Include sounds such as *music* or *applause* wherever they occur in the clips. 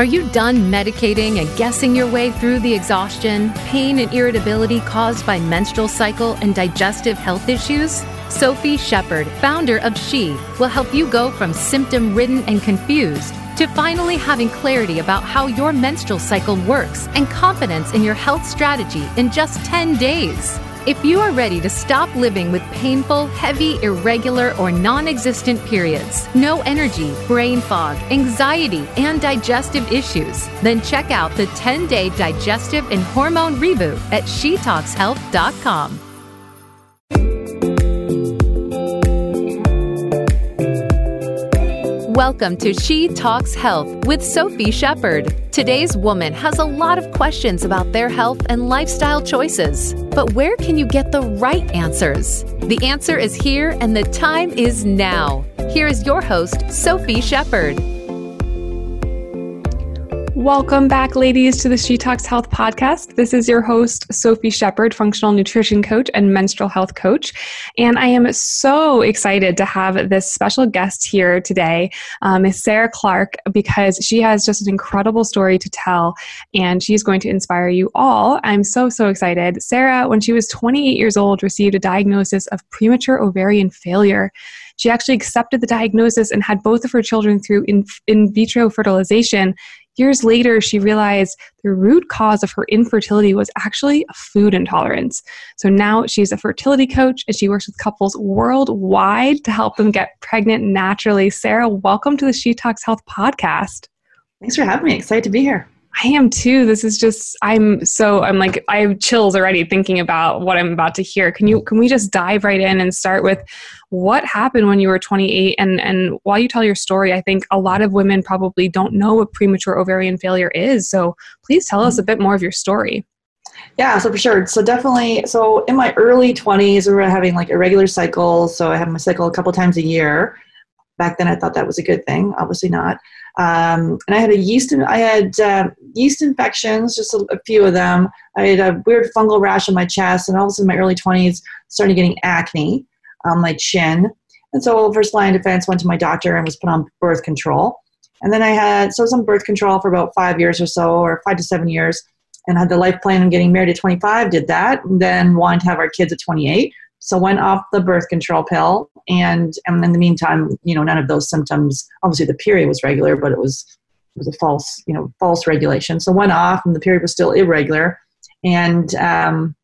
Are you done medicating and guessing your way through the exhaustion, pain, and irritability caused by menstrual cycle and digestive health issues? Sophie Shepard, founder of She, will help you go from symptom ridden and confused to finally having clarity about how your menstrual cycle works and confidence in your health strategy in just 10 days. If you are ready to stop living with painful, heavy, irregular, or non existent periods, no energy, brain fog, anxiety, and digestive issues, then check out the 10 day digestive and hormone reboot at SheTalksHealth.com. Welcome to She Talks Health with Sophie Shepard. Today's woman has a lot of questions about their health and lifestyle choices. But where can you get the right answers? The answer is here, and the time is now. Here is your host, Sophie Shepard. Welcome back, ladies, to the She Talks Health podcast. This is your host, Sophie Shepard, functional nutrition coach and menstrual health coach. And I am so excited to have this special guest here today, um, Sarah Clark, because she has just an incredible story to tell and she's going to inspire you all. I'm so, so excited. Sarah, when she was 28 years old, received a diagnosis of premature ovarian failure. She actually accepted the diagnosis and had both of her children through in, in vitro fertilization Years later, she realized the root cause of her infertility was actually a food intolerance. So now she's a fertility coach and she works with couples worldwide to help them get pregnant naturally. Sarah, welcome to the She Talks Health podcast. Thanks for having me. Excited to be here. I am too. This is just I'm so I'm like I have chills already thinking about what I'm about to hear. Can you can we just dive right in and start with what happened when you were 28 and and while you tell your story, I think a lot of women probably don't know what premature ovarian failure is. So please tell us a bit more of your story. Yeah, so for sure. So definitely so in my early 20s we were having like irregular cycles, so I had my cycle a couple times a year. Back then I thought that was a good thing, obviously not. Um, and I had a yeast. I had uh, yeast infections, just a, a, few of them. I had a weird fungal rash on my chest, and all of a sudden, in my early twenties, started getting acne on my chin. And so, first line of defense, went to my doctor and was put on birth control. And then I had so on birth control for about five years or so, or five to seven years, and had the life plan of getting married at 25. Did that, then wanted to have our kids at 28. So went off the birth control pill, and, and in the meantime, you know, none of those symptoms. Obviously, the period was regular, but it was it was a false, you know, false regulation. So went off, and the period was still irregular, and um,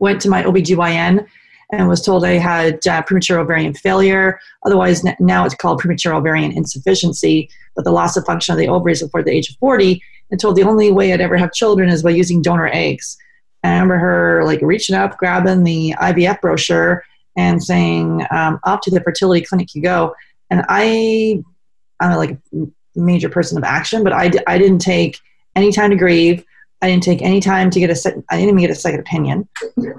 went to my OBGYN and was told I had uh, premature ovarian failure. Otherwise, now it's called premature ovarian insufficiency, but the loss of function of the ovaries before the age of 40. And told the only way I'd ever have children is by using donor eggs. And I remember her like reaching up, grabbing the IVF brochure, and saying, um, "Off to the fertility clinic you go." And I, I'm like a major person of action, but I, I didn't take any time to grieve. I didn't take any time to get a second. I didn't even get a second opinion.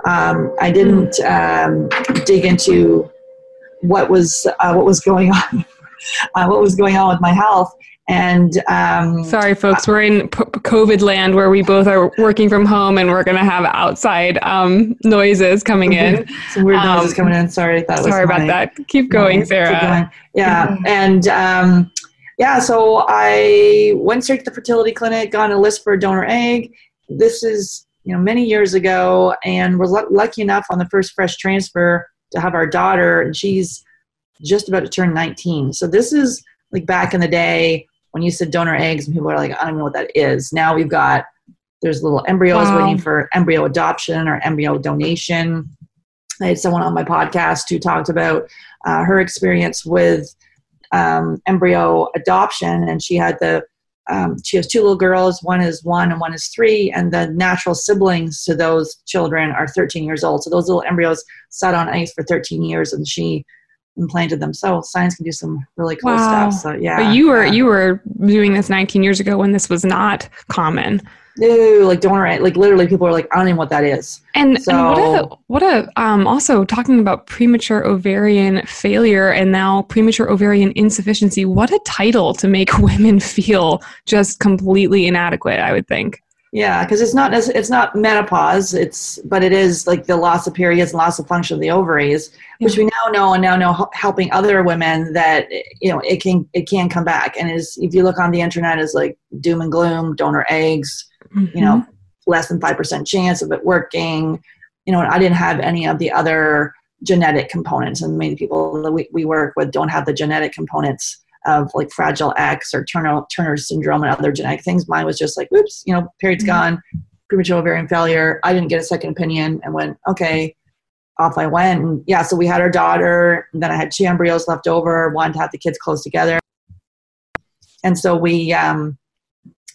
Um, I didn't um, dig into what was uh, what was going *laughs* on, uh, what was going on with my health. And um, sorry, folks, we're in COVID land where we both are working from home, and we're going to have outside um, noises coming in. *laughs* Some weird noises um, coming in. Sorry, that sorry about that. Keep going, Sarah. Keep going. Yeah, and um, yeah, so I went straight to the fertility clinic, got on a list for a donor egg. This is you know many years ago, and was lucky enough on the first fresh transfer to have our daughter, and she's just about to turn 19. So this is like back in the day when you said donor eggs and people are like, I don't know what that is. Now we've got there's little embryos wow. waiting for embryo adoption or embryo donation. I had someone on my podcast who talked about uh, her experience with um, embryo adoption, and she had the um, she has two little girls. One is one and one is three, and the natural siblings to those children are 13 years old. So those little embryos sat on ice for 13 years, and she implanted them. So science can do some really cool wow. stuff. So yeah. But you were yeah. you were doing this 19 years ago when this was not common. No, like donor, like literally, people are like, I don't even know what that is. And, so, and what a what a um also talking about premature ovarian failure and now premature ovarian insufficiency. What a title to make *laughs* women feel just completely inadequate. I would think. Yeah, because it's not it's not menopause. It's but it is like the loss of periods, and loss of function of the ovaries, which we now know and now know helping other women that you know it can it can come back. And is if you look on the internet, is like doom and gloom, donor eggs, mm-hmm. you know, mm-hmm. less than five percent chance of it working. You know, I didn't have any of the other genetic components, and many people that we, we work with don't have the genetic components of like fragile X or Turner Turner syndrome and other genetic things. Mine was just like, oops, you know, period's mm-hmm. gone, premature ovarian failure. I didn't get a second opinion and went, okay, off I went. And yeah, so we had our daughter. And then I had two embryos left over. Wanted to have the kids close together, and so we um,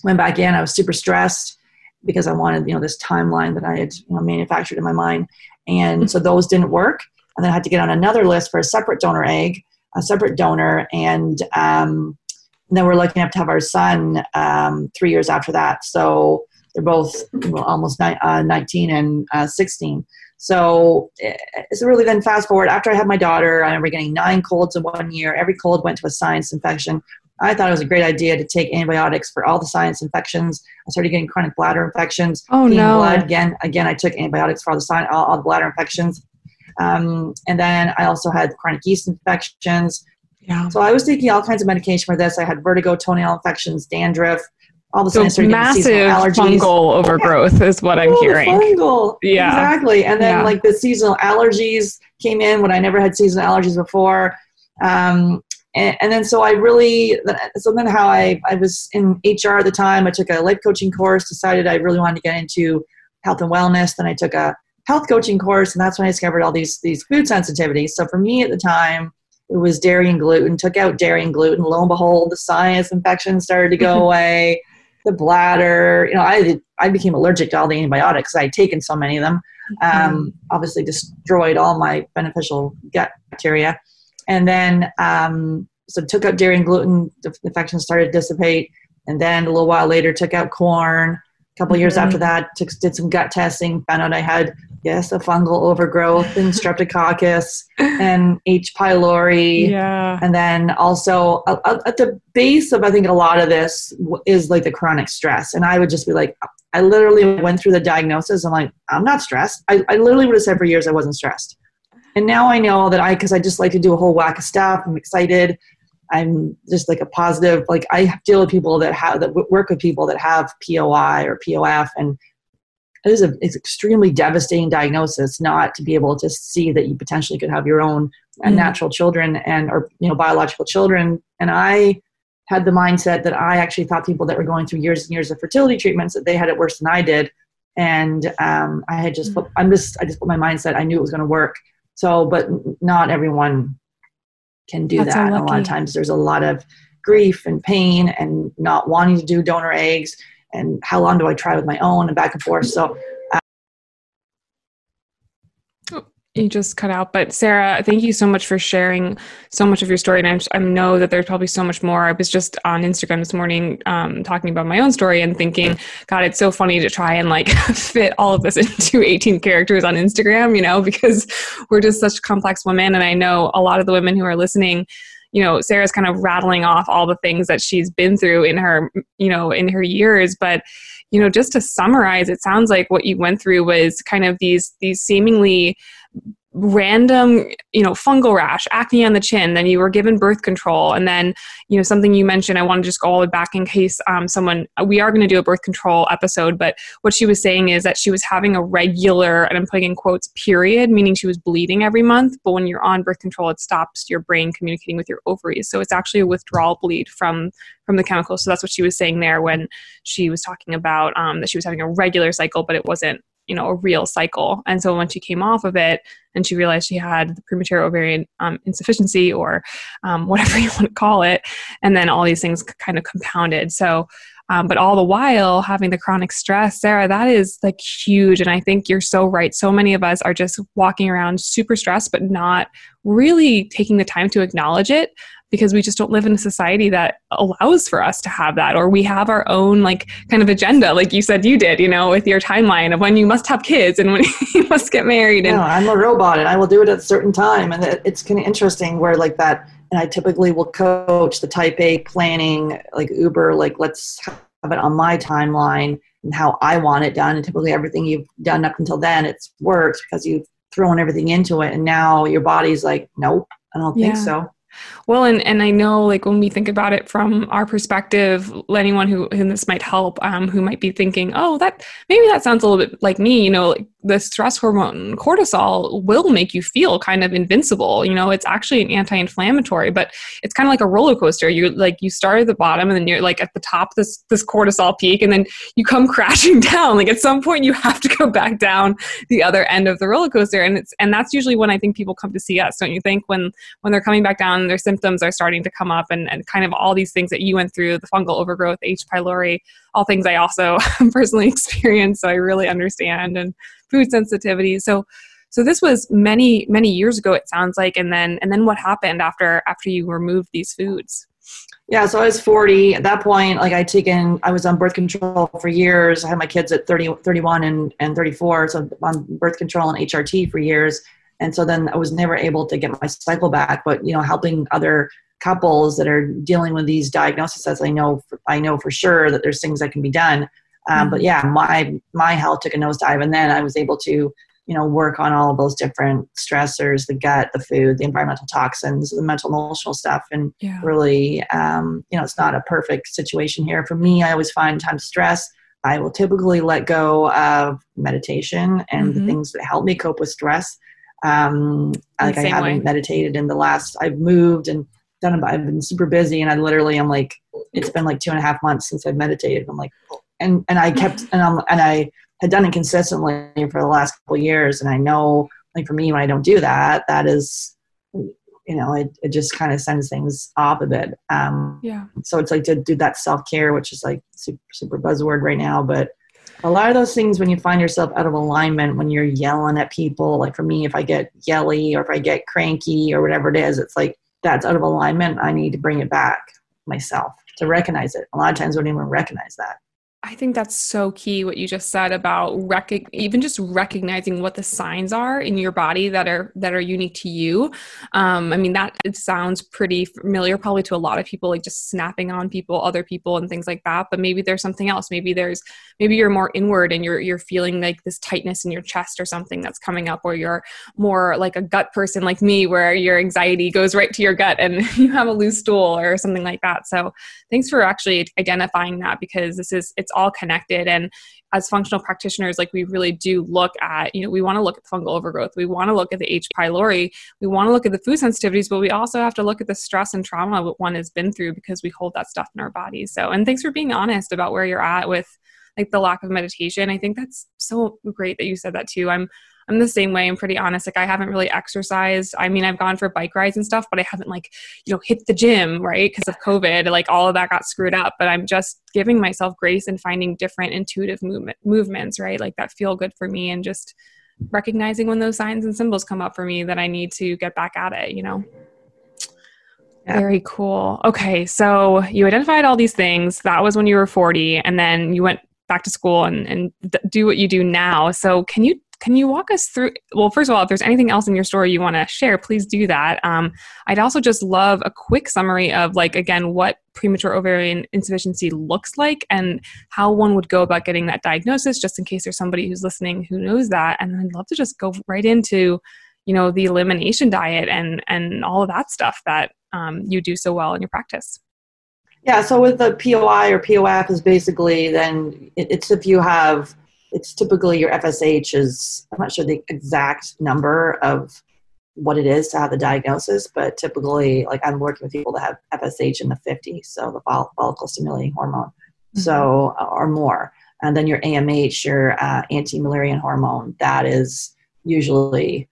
went back in. I was super stressed because I wanted, you know, this timeline that I had you know, manufactured in my mind, and so those didn't work. And then I had to get on another list for a separate donor egg a separate donor, and, um, then we're lucky enough to have our son um, three years after that. So they're both almost ni- uh, 19 and uh, 16. So it's really then fast forward after I had my daughter, I remember getting nine colds in one year. Every cold went to a sinus infection. I thought it was a great idea to take antibiotics for all the sinus infections. I started getting chronic bladder infections. Oh no! Blood. Again, again, I took antibiotics for all the sin- all, all the bladder infections. Um, and then I also had chronic yeast infections. Yeah. So I was taking all kinds of medication for this. I had vertigo, toenail infections, dandruff, all the so massive fungal overgrowth yeah. is what I'm oh, hearing. Fungal. Yeah. Exactly. And then yeah. like the seasonal allergies came in when I never had seasonal allergies before. Um, and, and, then so I really so then how I, I was in HR at the time. I took a life coaching course, decided I really wanted to get into health and wellness. Then I took a health coaching course, and that's when I discovered all these these food sensitivities. So for me at the time, it was dairy and gluten. Took out dairy and gluten. Lo and behold, the sinus infection started to go *laughs* away. The bladder, you know, I I became allergic to all the antibiotics. I had taken so many of them. Um, mm-hmm. Obviously, destroyed all my beneficial gut bacteria, and then um, so took out dairy and gluten. The infection started to dissipate, and then a little while later took out corn A couple mm-hmm. years after that, took, did some gut testing, found out I had, yes, a fungal overgrowth and streptococcus *laughs* and H. pylori. Yeah. And then also uh, at the base of, I think, a lot of this is like the chronic stress. And I would just be like, I literally went through the diagnosis. I'm like, I'm not stressed. I, I literally would have said for years I wasn't stressed. And now I know that I, because I just like to do a whole whack of stuff, I'm excited. I'm just like a positive, like I deal with people that have, that work with people that have POI or POF and it is a, it's extremely devastating diagnosis not to be able to see that you potentially could have your own mm. natural children and or you know biological children. And i had the mindset that i actually thought people that were going through years and years of fertility treatments that they had it worse than i did. And um, i had just put, i'm just i just put my mindset i knew it was going to work so but not everyone can do That's that. A lot of times there's a lot of grief and pain and not wanting to do donor eggs and how long do I try with my own and back and forth. So you just cut out. But sarah thank you so much for sharing so much of your story. And i, I know that there's probably so much more. I was just on instagram this morning um, talking about my own story and thinking god it's so funny to try and like *laughs* fit all of this into 18 characters on instagram you know because we're just such complex women. And i know a lot of the women who are listening you know sarah's kind of rattling off all the things that she's been through in her you know in her years. But you know just to summarize it sounds like what you went through was kind of these these seemingly random you know fungal rash acne on the chin then you were given birth control and then you know something you mentioned i want to just go all the way back in case um, someone we are going to do a birth control episode but what she was saying is that she was having a regular and i'm putting in quotes period meaning she was bleeding every month but when you're on birth control it stops your brain communicating with your ovaries. So it's actually a withdrawal bleed from from the chemical. So that's what she was saying there when she was talking about um, that she was having a regular cycle but it wasn't you know a real cycle. And so when she came off of it and she realized she had the premature ovarian um, insufficiency or um, *laughs* whatever you want to call it and then all these things kind of compounded. So um, but all the while having the chronic stress sarah that is like huge. And i think you're so right. So many of us are just walking around super stressed but not really taking the time to acknowledge it because we just don't live in a society that allows for us to have that or we have our own like kind of agenda like you said you did you know with your timeline of when you must have kids and when *laughs* you must get married and no, i'm a robot and i will do it at a certain time and it's kind of interesting where like that and i typically will coach the type a planning like uber like let's have it on my timeline and how I want it done. And typically everything you've done up until then, it's worked because you've thrown everything into it. And now your body's like, nope, I don't think yeah. so. Well, and, and I know like when we think about it from our perspective, anyone who, who this might help, um, who might be thinking, oh, that maybe that sounds a little bit like me, you know, like the stress hormone cortisol will make you feel kind of invincible. You know, it's actually an anti-inflammatory, but it's kind of like a roller coaster. You like you start at the bottom and then you're like at the top this this cortisol peak and then you come *laughs* crashing down. Like at some point you have to go back down the other end of the roller coaster. And it's and that's usually when I think people come to see us, don't you think? When when they're coming back down their symptoms are starting to come up and, and kind of all these things that you went through, the fungal overgrowth, H. pylori, all things I also *laughs* personally experienced. So I really understand and food sensitivity. So so this was many many years ago it sounds like and then and then what happened after after you removed these foods yeah so i was 40 at that point like I'd taken i was on birth control for years i had my kids at 30 31 and, and 34 so on birth control and hrt for years and so then i was never able to get my cycle back but you know helping other couples that are dealing with these diagnoses as i know i know for sure that there's things that can be done um, but mm-hmm. yeah, my my health took a nosedive, and then I was able to you know work on all of those different stressors, the gut, the food, the environmental toxins, the mental emotional stuff, and yeah. really um, you know it's not a perfect situation here for me. I always find times to stress. I will typically let go of meditation and mm-hmm. the things that help me cope with stress. Um, like I haven't way. meditated in the last. I've moved and done. I've been super busy, and I literally am like, it's been like two and a half months since I've meditated. I'm like, and and I kept and I'm, and I had done it consistently for the last couple years, and I know like for me when I don't do that, that is you know it, it just kind of sends things off a bit. Um, yeah. So it's like to do that self care, which is like super, super buzzword right now, but a lot of those things when you find yourself out of alignment when you're yelling at people like for me if i get yelly or if i get cranky or whatever it is it's like that's out of alignment. I need to bring it back myself to recognize it. A lot of times I don't even recognize that I think that's so key what you just said about rec- even just recognizing what the signs are in your body that are that are unique to you. Um, I mean that it sounds pretty familiar probably to a lot of people like just snapping on people, other people and things like that, but maybe there's something else. Maybe there's maybe you're more inward and you're you're feeling like this tightness in your chest or something that's coming up or you're more like a gut person like me where your anxiety goes right to your gut and *laughs* you have a loose stool or something like that. So thanks for actually identifying that because this is it's all connected. And as functional practitioners like we really do look at you know we want to look at fungal overgrowth. We want to look at the h. pylori. We want to look at the food sensitivities but we also have to look at the stress and trauma what one has been through because we hold that stuff in our bodies so and thanks for being honest about where you're at with like the lack of meditation. I think that's so great that you said that too. I'm I'm the same way. I'm pretty honest. Like I haven't really exercised. I mean, I've gone for bike rides and stuff, but I haven't like, you know, hit the gym, right? Because of COVID, like all of that got screwed up. But I'm just giving myself grace and finding different intuitive movement movements, right? Like that feel good for me and just recognizing when those signs and symbols come up for me that I need to get back at it, you know? Yeah. Very cool. Okay, so you identified all these things. That was when you were 40, and then you went back to school and, and do what you do now. So, can you can you walk us through well first of all if there's anything else in your story you want to share please do that. Um, i'd also just love a quick summary of like again what premature ovarian insufficiency looks like and how one would go about getting that diagnosis just in case there's somebody who's listening who knows that. And i'd love to just go right into you know the elimination diet and and all of that stuff that um, you do so well in your practice. Yeah so with the poi or pof is basically then it's if you have it's typically your FSH is, I'm not sure the exact number of what it is to have the diagnosis, but typically, like I'm working with people that have FSH in the 50s, so the follicle stimulating hormone, mm-hmm. so uh, or more. And then your AMH, your uh, anti-Müllerian hormone, that is usually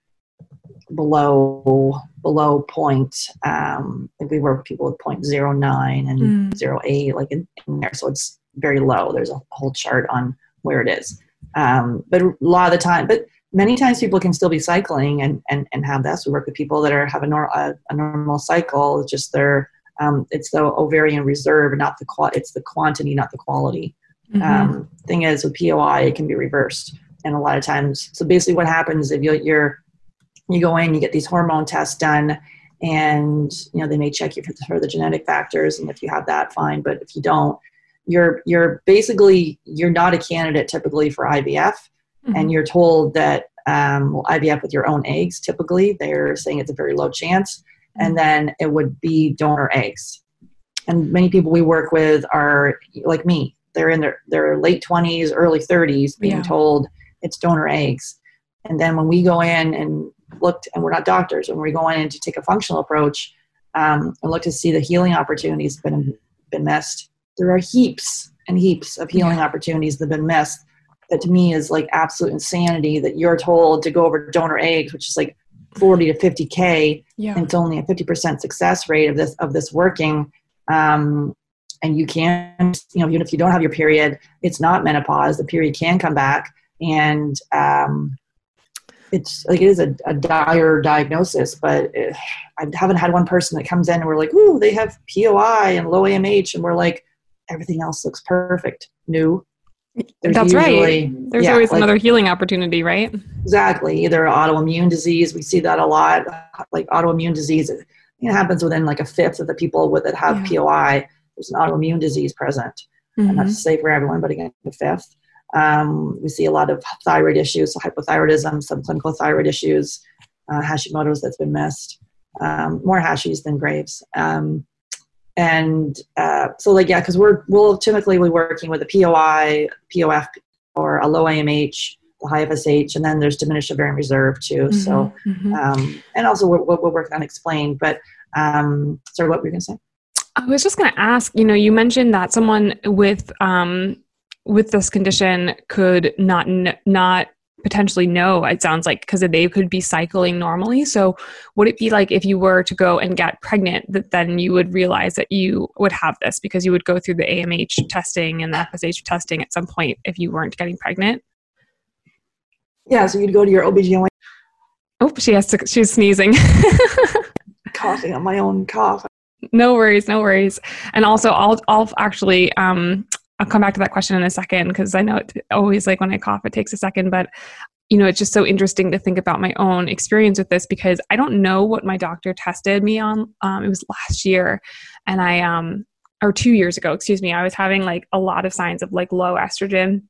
below below point. Um, like we work with people with point zero nine and mm. zero eight, like in, in there, so it's very low. There's a whole chart on where it is. Um, but a lot of the time, but many times people can still be cycling and, and, and have this. We work with people that are have a, nor- a, a normal cycle. It's just their um, it's the ovarian reserve, not the qual. It's the quantity, not the quality. Mm-hmm. Um, thing is, with POI, it can be reversed, and a lot of times. So basically, what happens if you, you're you go in, you get these hormone tests done, and you know they may check you for the, for the genetic factors, and if you have that, fine. But if you don't, you're you're basically you're not a candidate typically for IVF, mm-hmm. and you're told that um, well, IVF with your own eggs. Typically, they're saying it's a very low chance, mm-hmm. and then it would be donor eggs. And many people we work with are like me. They're in their their late twenties, early thirties, being yeah. told it's donor eggs. And then when we go in and looked, and we're not doctors, when we go in to take a functional approach um, and look to see the healing opportunities been been missed, there are heaps and heaps of healing yeah. opportunities that have been missed. That to me is like absolute insanity that you're told to go over donor eggs, which is like 40 to 50k, yeah. and it's only a 50% success rate of this of this working. Um, and you can, you know, even if you don't have your period, it's not menopause. The period can come back, and um, it's like it is a, a dire diagnosis. But it, I haven't had one person that comes in and we're like, "Ooh, they have POI and low AMH," and we're like, "Everything else looks perfect." New. There's That's usually, right. There's yeah, always like, another healing opportunity, right? Exactly. Either autoimmune disease, we see that a lot. Like autoimmune disease, it, it happens within like a fifth of the people with that have yeah. POI. There's an autoimmune disease present, mm-hmm. and that's to say for everyone, but again, the fifth. Um, we see a lot of thyroid issues, so hypothyroidism, some clinical thyroid issues, uh, Hashimoto's that's been missed, um, more Hashis than Graves. Um, and uh, so, like, yeah, because we're we'll typically be working with a POI, POF, or a low AMH, the high FSH, and then there's diminished ovarian reserve too. Mm-hmm, so, mm-hmm. Um, and also we're, we're working on explained But um, sorry, what were you going to say? I was just going to ask. You know, you mentioned that someone with um, with this condition could not not potentially know it sounds like because they could be cycling normally. So would it be like if you were to go and get pregnant that then you would realize that you would have this because you would go through the amh testing and the fsh testing at some point if you weren't getting pregnant? Yeah so you'd go to your obgyn oh she has to she's sneezing. *laughs* Coughing on my own cough. No worries no worries. And also i'll i'll actually um I'll come back to that question in a second because I know it always like when I cough, it takes a second, but you know, it's just so interesting to think about my own experience with this because I don't know what my doctor tested me on. Um, it was last year, and I um or two years ago, excuse me. I was having like a lot of signs of like low estrogen.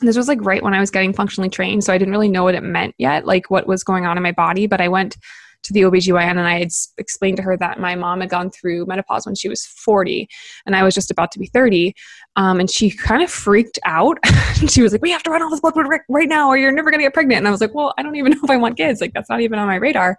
This was like right when I was getting functionally trained, so I didn't really know what it meant yet, like what was going on in my body. But I went to the OBGYN and I had explained to her that my mom had gone through menopause when she was 40 and I was just about to be 30. Um, and she kind of freaked out. *laughs* she was like, We have to run all this blood work right now or you're never going to get pregnant. And I was like, Well, I don't even *laughs* know if I want kids. Like, that's not even on my radar.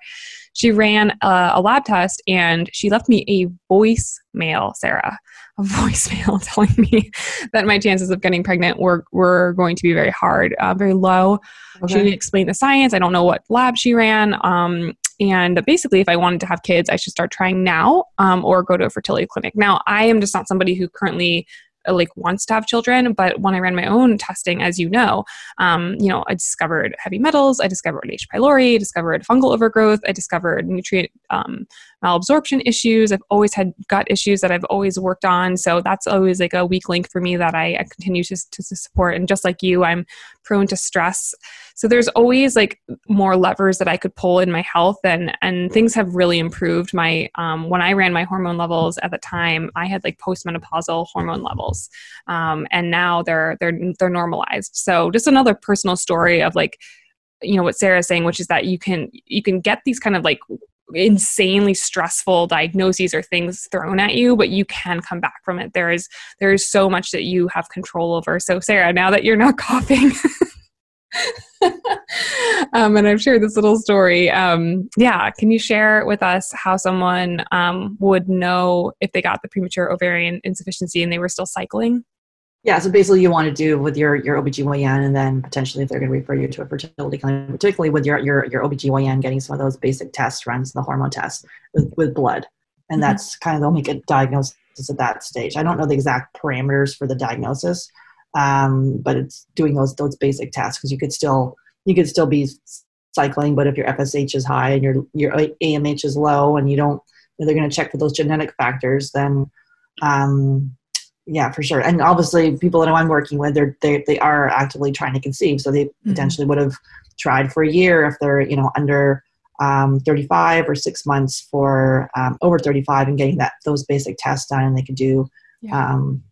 She ran a, a lab test and she left me a voicemail, Sarah, a *laughs* voicemail telling me that my chances of getting pregnant were, were going to be very hard, uh, very low. Okay. She didn't explain the science. I don't know what lab she ran. Um, and basically, if I wanted to have kids, I should start trying now um, or go to a fertility clinic. Now, I am just not somebody who currently uh, like wants to have children but when i ran my own testing as you know um, you know i discovered heavy metals i discovered h pylori I discovered fungal overgrowth i discovered nutrient um, malabsorption issues. I've always had gut issues that i've always worked on. So that's always like a weak link for me that i, I continue to, to support. And just like you i'm prone to stress. So there's always like more levers that i could pull in my health. And and things have really improved my um, when i ran my hormone levels at the time i had like postmenopausal hormone levels. Um, and now they're they're they're normalized. So just another personal story of like you know what sarah's saying which is that you can you can get these kind of like insanely stressful diagnoses or things thrown at you but you can come back from it there is there is so much that you have control over so sarah now that you're not *laughs* coughing *laughs* um, and I've shared this little story. Um, yeah, can you share with us how someone um, would know if they got the premature ovarian insufficiency and they were still cycling? Yeah, so basically you want to do with your, your OBGYN and then potentially if they're going to refer you to a fertility clinic, particularly with your, your, your OBGYN getting some of those basic tests runs, the hormone tests with, with blood. And mm-hmm. that's kind of, the only a diagnosis at that stage. I don't know the exact parameters for the diagnosis, um, but it's doing those those basic tests because you could still you could still be cycling, but if your FSH is high and your your AMH is low, and you don't, they're going to check for those genetic factors, then um, yeah, for sure. And obviously, people that I'm working with, they're they they are actively trying to conceive, so they mm-hmm. potentially would have tried for a year if they're you know under um, 35 or six months for um, over 35 and getting that those basic tests done, and they could do yeah. um,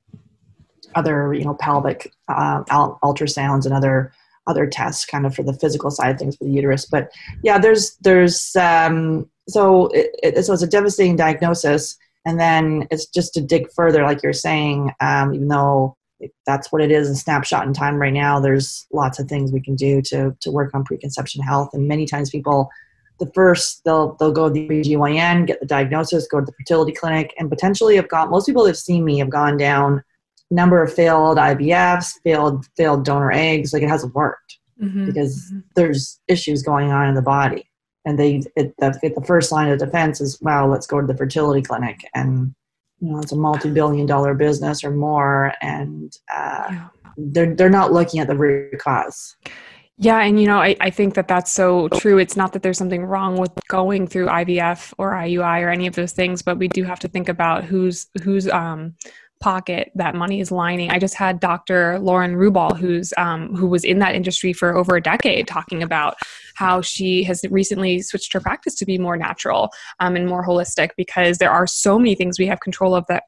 other you know pelvic uh, ultrasounds and other other tests kind of for the physical side of things for the uterus but yeah there's there's um, so it, it, so it's a devastating diagnosis and then it's just to dig further like you're saying um, even though that's what it is a snapshot in time right now there's lots of things we can do to to work on preconception health and many times people the first they'll they'll go to the GYN, get the diagnosis, go to the fertility clinic, and potentially have gone. Most people that have seen me have gone down number of failed IVFs, failed failed donor eggs. Like it hasn't worked mm-hmm. because mm-hmm. there's issues going on in the body, and they it, the, the first line of defense is well, let's go to the fertility clinic, and you know it's a multi-billion dollar business or more, and uh, yeah. they're they're not looking at the root cause. Yeah, and you know, I, I think that that's so true. It's not that there's something wrong with going through IVF or IUI or any of those things, but we do have to think about who's who's um, pocket that money is lining. I just had Dr. Lauren Rubal, who's um, who was in that industry for over a decade, talking about how she has recently switched her practice to be more natural um, and more holistic because there are so many things we have control of that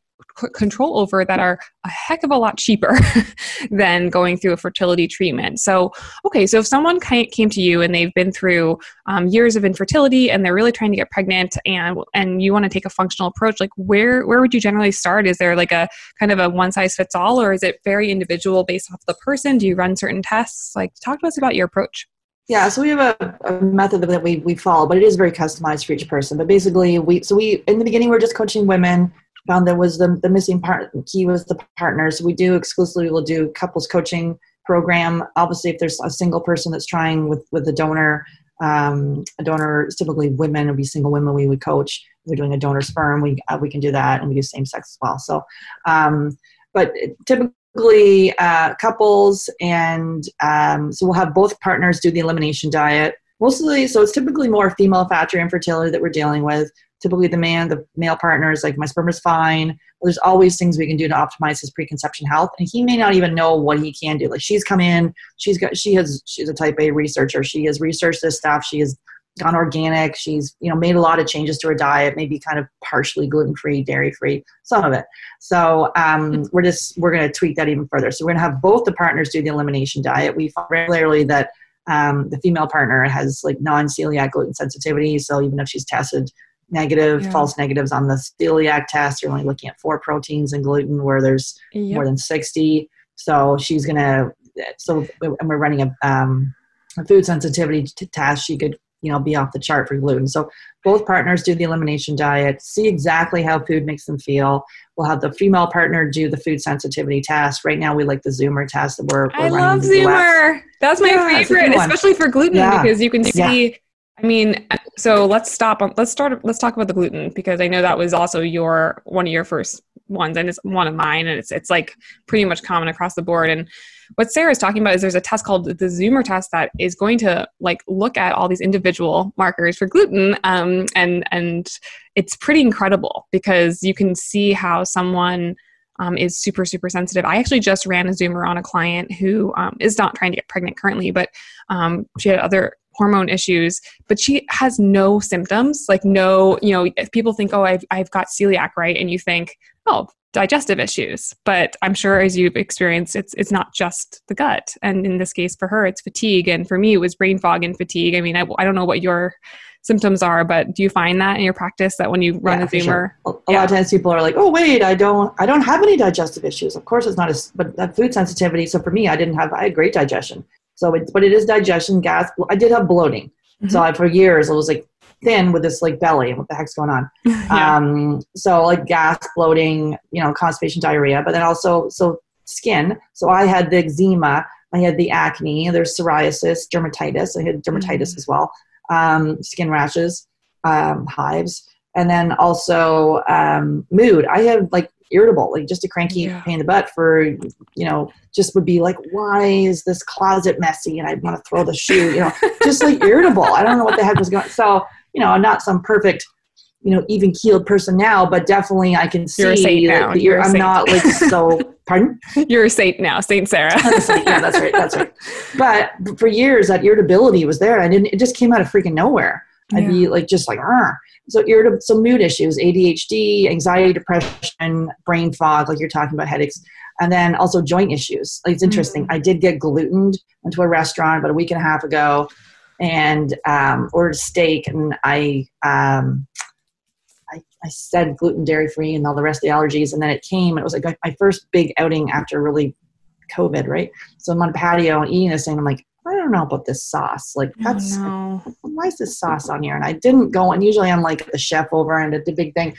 control over that are a heck of a lot cheaper *laughs* than going through a fertility treatment. So, okay, so if someone came to you and they've been through um, years of infertility and they're really trying to get pregnant and and you want to take a functional approach, like where where would you generally start? Is there like a kind of a one size fits all, or is it very individual based off the person? Do you run certain tests? Like, talk to us about your approach. Yeah, so we have a, a, method that we, we follow, but it is very customized for each person. But basically, we so we in the beginning we're just coaching women found that was the, the missing part key was the partners we do exclusively we'll do couples coaching program. Obviously if there's a single person that's trying with with a donor um, a donor typically women would be single women we would coach. If they're doing a donor sperm we uh, we can do that and we do same sex as well. So um, but typically uh, couples and um, so we'll have both partners do the elimination diet. Mostly so it's typically more female factor infertility that we're dealing with typically the man, the male partner is like, my sperm is fine. Well, there's always things we can do to optimize his preconception health. And he may not even know what he can do. Like she's come in, she's got, she has, she's a type A researcher. She has researched this stuff. She has gone organic. She's, you know, made a lot of changes to her diet, maybe kind of partially gluten-free, dairy-free, some of it. So um, *laughs* we're just, we're going to tweak that even further. So we're going to have both the partners do the elimination diet. We find regularly that um, the female partner has like non-celiac gluten sensitivity. So even if she's tested negative, yeah. false negatives on the celiac test. You're only looking at four proteins in gluten where there's yep. more than 60. So she's going to, so, and we're running a, um, a food sensitivity test. She could, you know, be off the chart for gluten. So both partners do the elimination diet, see exactly how food makes them feel. We'll have the female partner do the food sensitivity test. Right now, we like the Zoomer test that we're, we're I love Zoomer. That's my yeah, favorite, especially for gluten yeah. because you can see. I mean, so let's stop. Let's start. Let's talk about the gluten because I know that was also your one of your first ones, and it's one of mine, and it's it's like pretty much common across the board. And what Sarah Sarah's talking about is there's a test called the Zoomer test that is going to like look at all these individual markers for gluten, um, and and it's pretty incredible because you can see how someone um, is super super sensitive. I actually just ran a Zoomer on a client who um, is not trying to get pregnant currently, but um, she had other hormone issues, but she has no symptoms, like no, you know, if people think, oh, I've, I've got celiac, right? And you think, oh, digestive issues. But I'm sure as you've experienced, it's, it's not just the gut. And in this case, for her, it's fatigue. And for me, it was brain fog and fatigue. I mean, I, I don't know what your symptoms are, but do you find that in your practice that when you run yeah, a Zoomer? Sure. A, yeah. lot of times people are like, oh, wait, I don't, I don't have any digestive issues. Of course it's not as, but that food sensitivity. So for me, I didn't have, I had great digestion. So it's, but it is digestion, gas. I did have bloating. Mm-hmm. So I, for years, I was like thin with this like belly. and What the heck's going on? *laughs* yeah. um, so like gas, bloating, you know, constipation, diarrhea, but then also, so skin. So I had the eczema, I had the acne, there's psoriasis, dermatitis. I had dermatitis mm-hmm. as well, um, skin rashes, um, hives, and then also um, mood. I had like irritable, like just a cranky yeah. pain in the butt for, you know, just would be like, why is this closet messy? And I'd want to throw the shoe, you know, just like *laughs* irritable. I don't know what the heck was going So, you know, I'm not some perfect, you know, even keeled person now, but definitely I can see you're a saint now. That you're, I'm not like so, *laughs* pardon? You're a saint now, Saint Sarah. yeah, that's right. That's right. *laughs* But for years, that irritability was there. I didn't, it just came out of freaking nowhere. I'd yeah. be like, just like, so irritable so mood issues adhd anxiety depression brain fog like you're talking about headaches and then also joint issues. Like, it's interesting. Mm-hmm. I did get glutened. into a restaurant about a week and a half ago, and um, ordered steak, and I. Um, I, I said gluten, dairy free, and all the rest of the allergies. And then it came, and it was like my first big outing after really COVID, right? So I'm on a patio and eating this thing. I'm like, I don't know about this sauce. Like, that's oh, no. why is this sauce on here? And I didn't go. And usually I'm like the chef over and the big thing.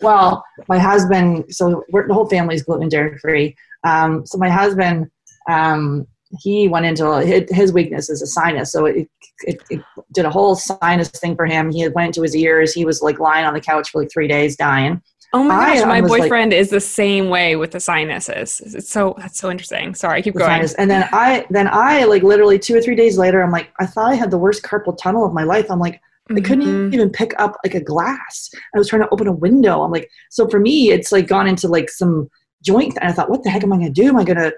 Well, my husband. So the whole family is gluten dairy free. Um, so my husband, um, he went into his weakness is a sinus. So it, it, it, did a whole sinus thing for him. He went into his ears. He was like lying on the couch for like three days dying. Oh my gosh, my boyfriend like, is the same way with the sinuses. It's so that's so interesting. Sorry, keep going. Sinus. And then I then I like literally two or three days later, I'm like, I thought I had the worst carpal tunnel of my life. I'm like, mm-hmm. I couldn't mm-hmm. even pick up like a glass. I was trying to open a window. I'm like, so for me, it's like gone into like some joint. And I thought, what the heck am I gonna do? Am I gonna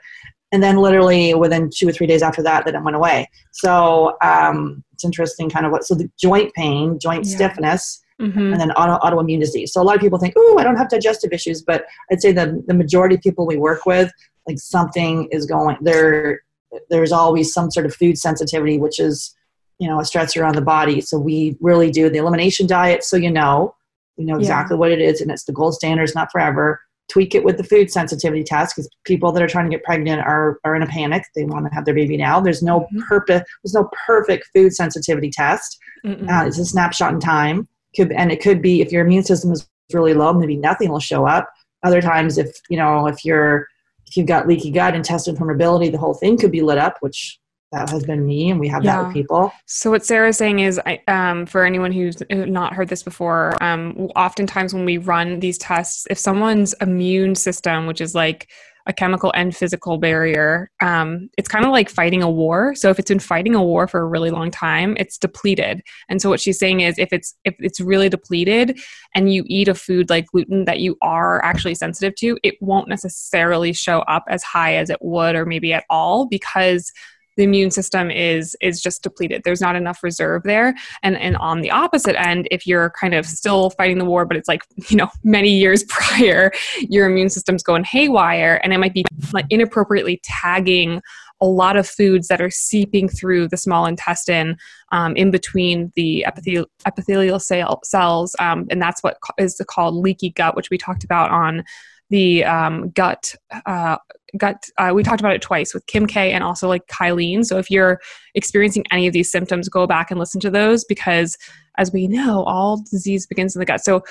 and then literally within two or three days after that, then it went away. So um, it's interesting kind of what so the joint pain, joint yeah. stiffness mm-hmm. and then auto, autoimmune disease. So a lot of people think, oh, I don't have digestive issues, but I'd say the, the majority of people we work with, like something is going there. There's always some sort of food sensitivity, which is, you know, a stressor on the body. So we really do the elimination diet. So you know, you know exactly yeah. what it is, and it's the gold standard. It's not forever. Tweak it with the food sensitivity test because people that are trying to get pregnant are, are in a panic. They want to have their baby now. There's no mm-hmm. purpose. There's no perfect food sensitivity test. Uh, it's a snapshot in time could and it could be if your immune system is really low maybe nothing will show up other times if you know if you're if you've got leaky gut intestinal permeability the whole thing could be lit up which that has been me and we have yeah. that with people so what sarah's saying is um, for anyone who's not heard this before um, oftentimes when we run these tests if someone's immune system which is like a chemical and physical barrier. Um, it's kind of like fighting a war. So if it's been fighting a war for a really long time, it's depleted. And so what she's saying is, if it's if it's really depleted, and you eat a food like gluten that you are actually sensitive to, it won't necessarily show up as high as it would, or maybe at all, because the immune system is is just depleted. There's not enough reserve there. And and on the opposite end if you're kind of still fighting the war but it's like you know *laughs* many years *laughs* prior your immune system's going haywire and it might be like inappropriately tagging a lot of foods that are seeping through the small intestine um, in between the epithelial, cell, cells um, and that's what is called leaky gut which we talked about on the um, gut uh, gut uh, we talked about it twice with kim k and also like kylene so if you're experiencing any of these symptoms go back and listen to those because as we know all disease begins in the gut. So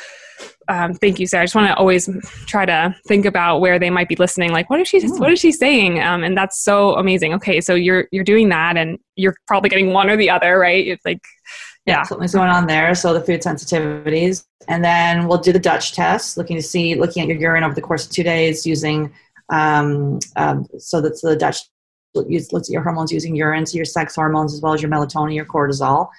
um, thank you sarah. I just want to always try to think about where they might be listening like what is she what is she saying? Um, and that's so amazing. Okay so you're you're doing that and you're probably getting one or the other right? It's like yeah, something's going on there. So the food sensitivities, and then we'll do the Dutch test, looking to see, looking at your urine over the course of two days using, um, um, so that's the Dutch looks at your hormones using urine, so your sex hormones as well as your melatonin, your cortisol.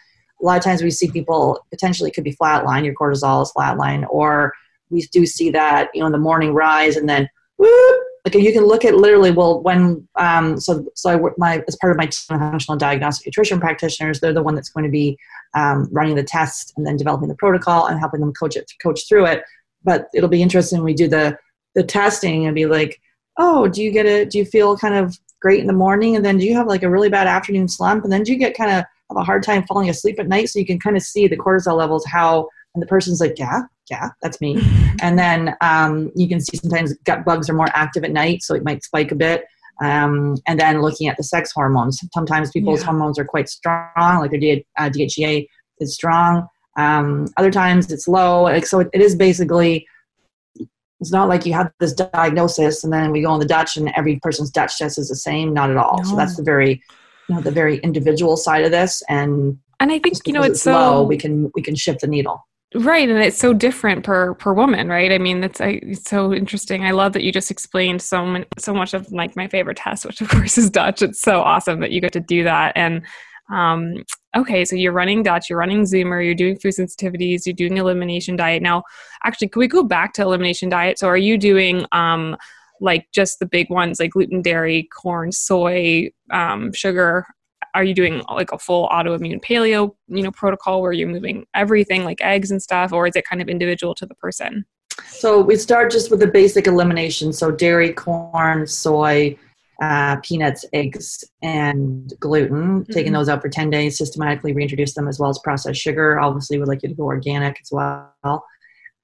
A lot of times we see people potentially could be flatline, your cortisol is flatline, or we do see that you know in the morning rise and then whoop, like you can look at literally well when um, so so I work my as part of my team functional diagnostic nutrition practitioners they're the one that's going to be um, running the test and then developing the protocol and helping them coach it coach through it. But it'll be interesting when we do the the testing and be like oh do you get it do you feel kind of great in the morning? And then do you have like a really bad afternoon slump? And then do you get kind of have a hard time falling asleep at night? So you can kind of see the cortisol levels how and the person's like yeah yeah that's me. And then um, you can see sometimes gut bugs are more active at night so it might spike a bit. Um, and then looking at the sex hormones. Sometimes people's yeah. hormones are quite strong like their D- uh, dhea is strong. Um, other times it's low like, so it, it is basically it's not like you have this diagnosis and then we go on the dutch and every person's dutch test is the same not at all. No. so that's the very you know the very individual side of this. And and i think you know it's, it's so low we can we can shift the needle right and it's so different per per woman right? I mean that's I, it's so interesting. I love that you just explained so many, so much of like my favorite test which of course is dutch. It's so awesome that you get to do that and um, okay so you're running dutch you're running zoomer you're doing food sensitivities you're doing elimination diet. Now actually can we go back to elimination diet? So are you doing um, like just the big ones like gluten dairy corn soy um, sugar are you doing like a full autoimmune paleo you know protocol where you're moving everything like eggs and stuff or is it kind of individual to the person So we start just with the basic elimination. So dairy, corn, soy, uh, peanuts, eggs, and gluten. Mm-hmm. Taking those out for 10 days, systematically reintroduce them as well as processed sugar. Obviously, we'd like you to go organic as well.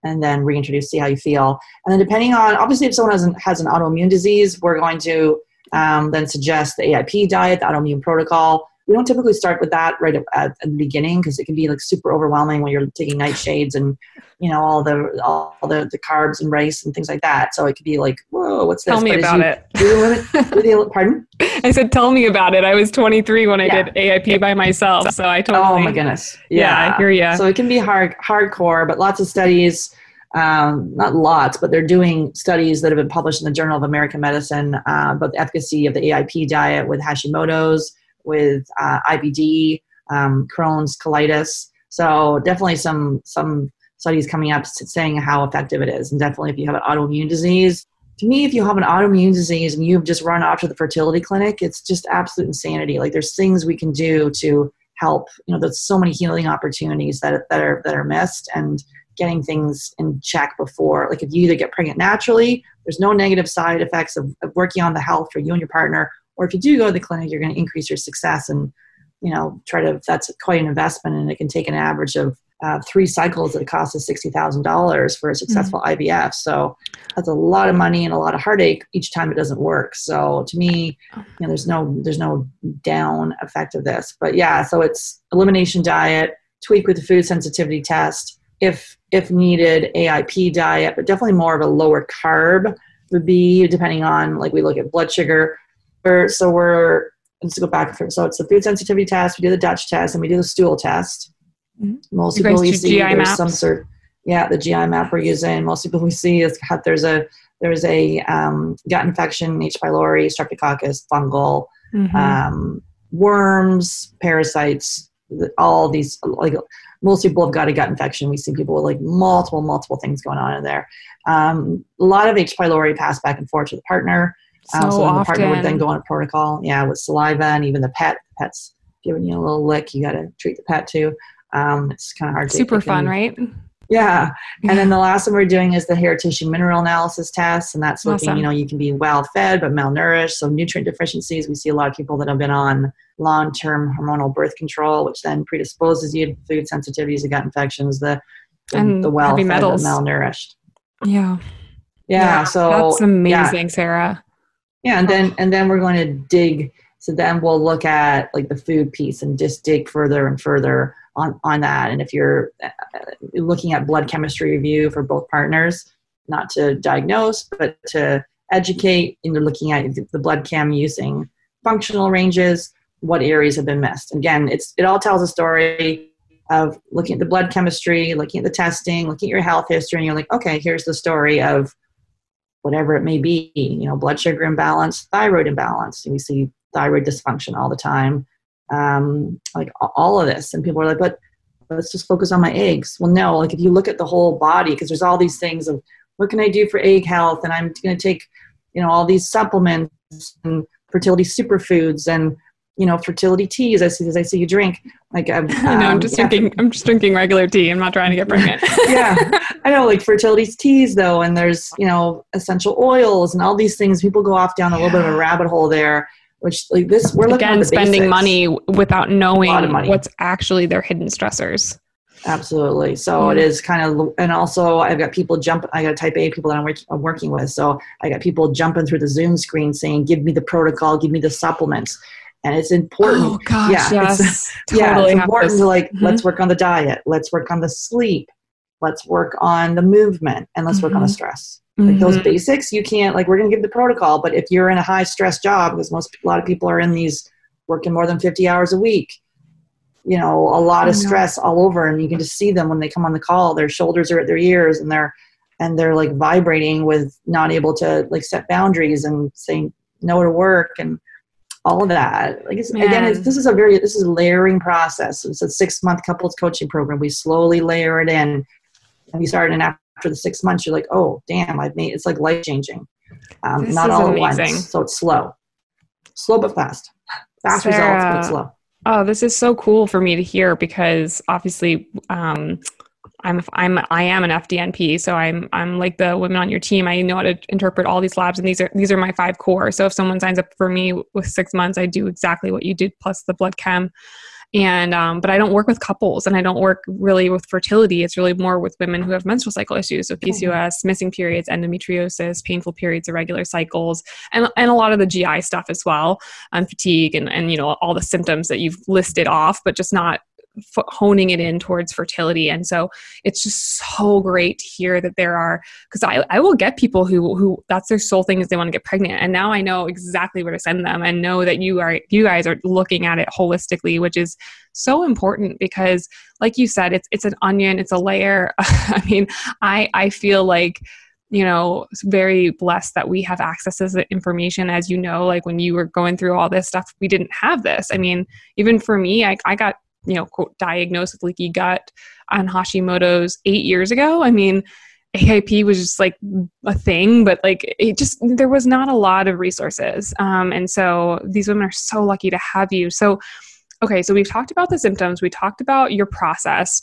And then reintroduce, see how you feel. And then depending on, obviously, if someone has an, has an autoimmune disease, we're going to um, then suggest the AIP diet, the autoimmune protocol. We don't typically start with that right at, at the beginning because it can be like super overwhelming when you're taking nightshades and you know all the all the, the carbs and rice and things like that. So it could be like, whoa, what's this? Tell me but about you, it. Do the, *laughs* pardon? I said, tell me about it. I was 23 when I yeah. did AIP by myself, so I totally. Oh my goodness! Yeah, yeah I hear you. So it can be hard, hardcore, but lots of studies um, not lots, but they're doing studies that have been published in the Journal of American Medicine uh, about the efficacy of the AIP diet with Hashimoto's, with uh, IBD, um, Crohn's, colitis. So definitely some some studies coming up saying how effective it is, and definitely if you have an autoimmune disease. To me, if you have an autoimmune disease and you've just run off to the fertility clinic, it's just absolute insanity. Like there's things we can do to help. You know, there's so many healing opportunities that that are that are missed, and getting things in check before. Like if you either get pregnant naturally, there's no negative side effects of, of working on the health for you and your partner, or if you do go to the clinic, you're going to increase your success and you know try to. That's quite an investment, and it can take an average of uh, three cycles that cost us sixty thousand dollars for a successful mm-hmm. IVF. So that's a lot of money and a lot of heartache each time it doesn't work. So to me, you know, there's no there's no down effect of this. But yeah, so it's elimination diet, tweak with the food sensitivity test, if if needed AIP diet, but definitely more of a lower carb would be depending on like we look at blood sugar. so we're let's go back through. So it's the food sensitivity test, we do the Dutch test, and we do the stool test. Mm-hmm. Most you people we see GI there's maps? some sort yeah, the GI map we're using. Most people we see is there's a there's a um, gut infection, H. pylori, streptococcus, fungal, mm-hmm. um, worms, parasites, all these like most people have got a gut infection. We see people with like multiple, multiple things going on in there. Um, a lot of H. pylori pass back and forth to the partner. So, um, so the partner would then go on a protocol, yeah, with saliva and even the pet. The pet's giving you a little lick. You got to treat the pet too. Um, it's kind of hard. Super fun, right? Yeah. And then the last one we're doing is the hair tissue mineral analysis test. And that's looking, awesome. you know, you can be well fed but malnourished. So nutrient deficiencies. We see a lot of people that have been on long term hormonal birth control, which then predisposes you to food sensitivities, the gut infections, the the, and the well fed but malnourished. Yeah. yeah. Yeah. So that's amazing, yeah. Sarah. Yeah, and then and then we're going to dig so then we'll look at like the food piece and just dig further and further on, on that. And if you're uh, looking at blood chemistry review for both partners, not to diagnose, but to educate, and you're looking at the blood chem using functional ranges, what areas have been missed. Again, it's it all tells a story of looking at the blood chemistry, looking at the testing, looking at your health history, and you're like, okay, here's the story of whatever it may be, you know, blood sugar imbalance, thyroid imbalance. We see thyroid dysfunction all the time um, like all of this and people are like but let's just focus on my eggs well no like if you look at the whole body because there's all these things of what can i do for egg health and i'm going to take you know all these supplements and fertility superfoods and you know fertility teas as, as i see you drink like um, *laughs* i know i'm just yeah. drinking i'm just drinking regular tea i'm not trying to get *laughs* pregnant yeah *laughs* i know like fertility teas though and there's you know essential oils and all these things people go off down a little bit of a rabbit hole there which like this we're looking again spending basics. money without knowing money. what's actually their hidden stressors absolutely so mm. it is kind of and also i've got people jump i got type a people that I'm, work, I'm, working with so i got people jumping through the zoom screen saying give me the protocol give me the supplements and it's important oh gosh yeah yes. *laughs* it's, totally yeah it's important to like mm-hmm. let's work on the diet let's work on the sleep let's work on the movement and let's mm-hmm. work on the mm-hmm. stress like mm-hmm. those basics, you can't like we're gonna give the protocol, but if you're in a high stress job, because most a lot of people are in these working more than 50 hours a week, you know, a lot of stress all over, and you can just see them when they come on the call. Their shoulders are at their ears, and they're and they're like vibrating with not able to like set boundaries and saying no to work and all of that. Like it's, again, it's, this is a very this is a layering process. It's a six month couples coaching program. We slowly layer it in, and we start And after after the six months, you're like, oh, damn, I've made it's like life changing. Um, not all amazing. at once. So it's slow, slow but fast. Fast Sarah, results, but slow. Oh, this is so cool for me to hear because obviously um, I'm I'm I am an FDNP, so I'm I'm like the women on your team. I know how to interpret all these labs, and these are these are my five core. So if someone signs up for me with six months, I do exactly what you did plus the blood chem. And um, but I don't work with couples, and I don't work really with fertility. It's really more with women who have menstrual cycle issues, so PCOS, missing periods, endometriosis, painful periods, irregular cycles, and and a lot of the GI stuff as well, and fatigue, and and you know all the symptoms that you've listed off, but just not f- honing it in towards fertility. And so it's just so great to hear that there are because I, I will get people who who that's their sole thing is they want to get pregnant. And now i know exactly where to send them and know that you are you guys are looking at it holistically which is so important because like you said it's it's an onion it's a layer. *laughs* I mean i i feel like you know very blessed that we have access to this information. As you know like when you were going through all this stuff we didn't have this. I mean even for me i, I got you know, quote, diagnosed with leaky gut on Hashimoto's eight years ago. I mean, AIP was just like a thing, but like it just, there was not a lot of resources. Um, and so these women are so lucky to have you. So, okay, so we've talked about the symptoms, we talked about your process.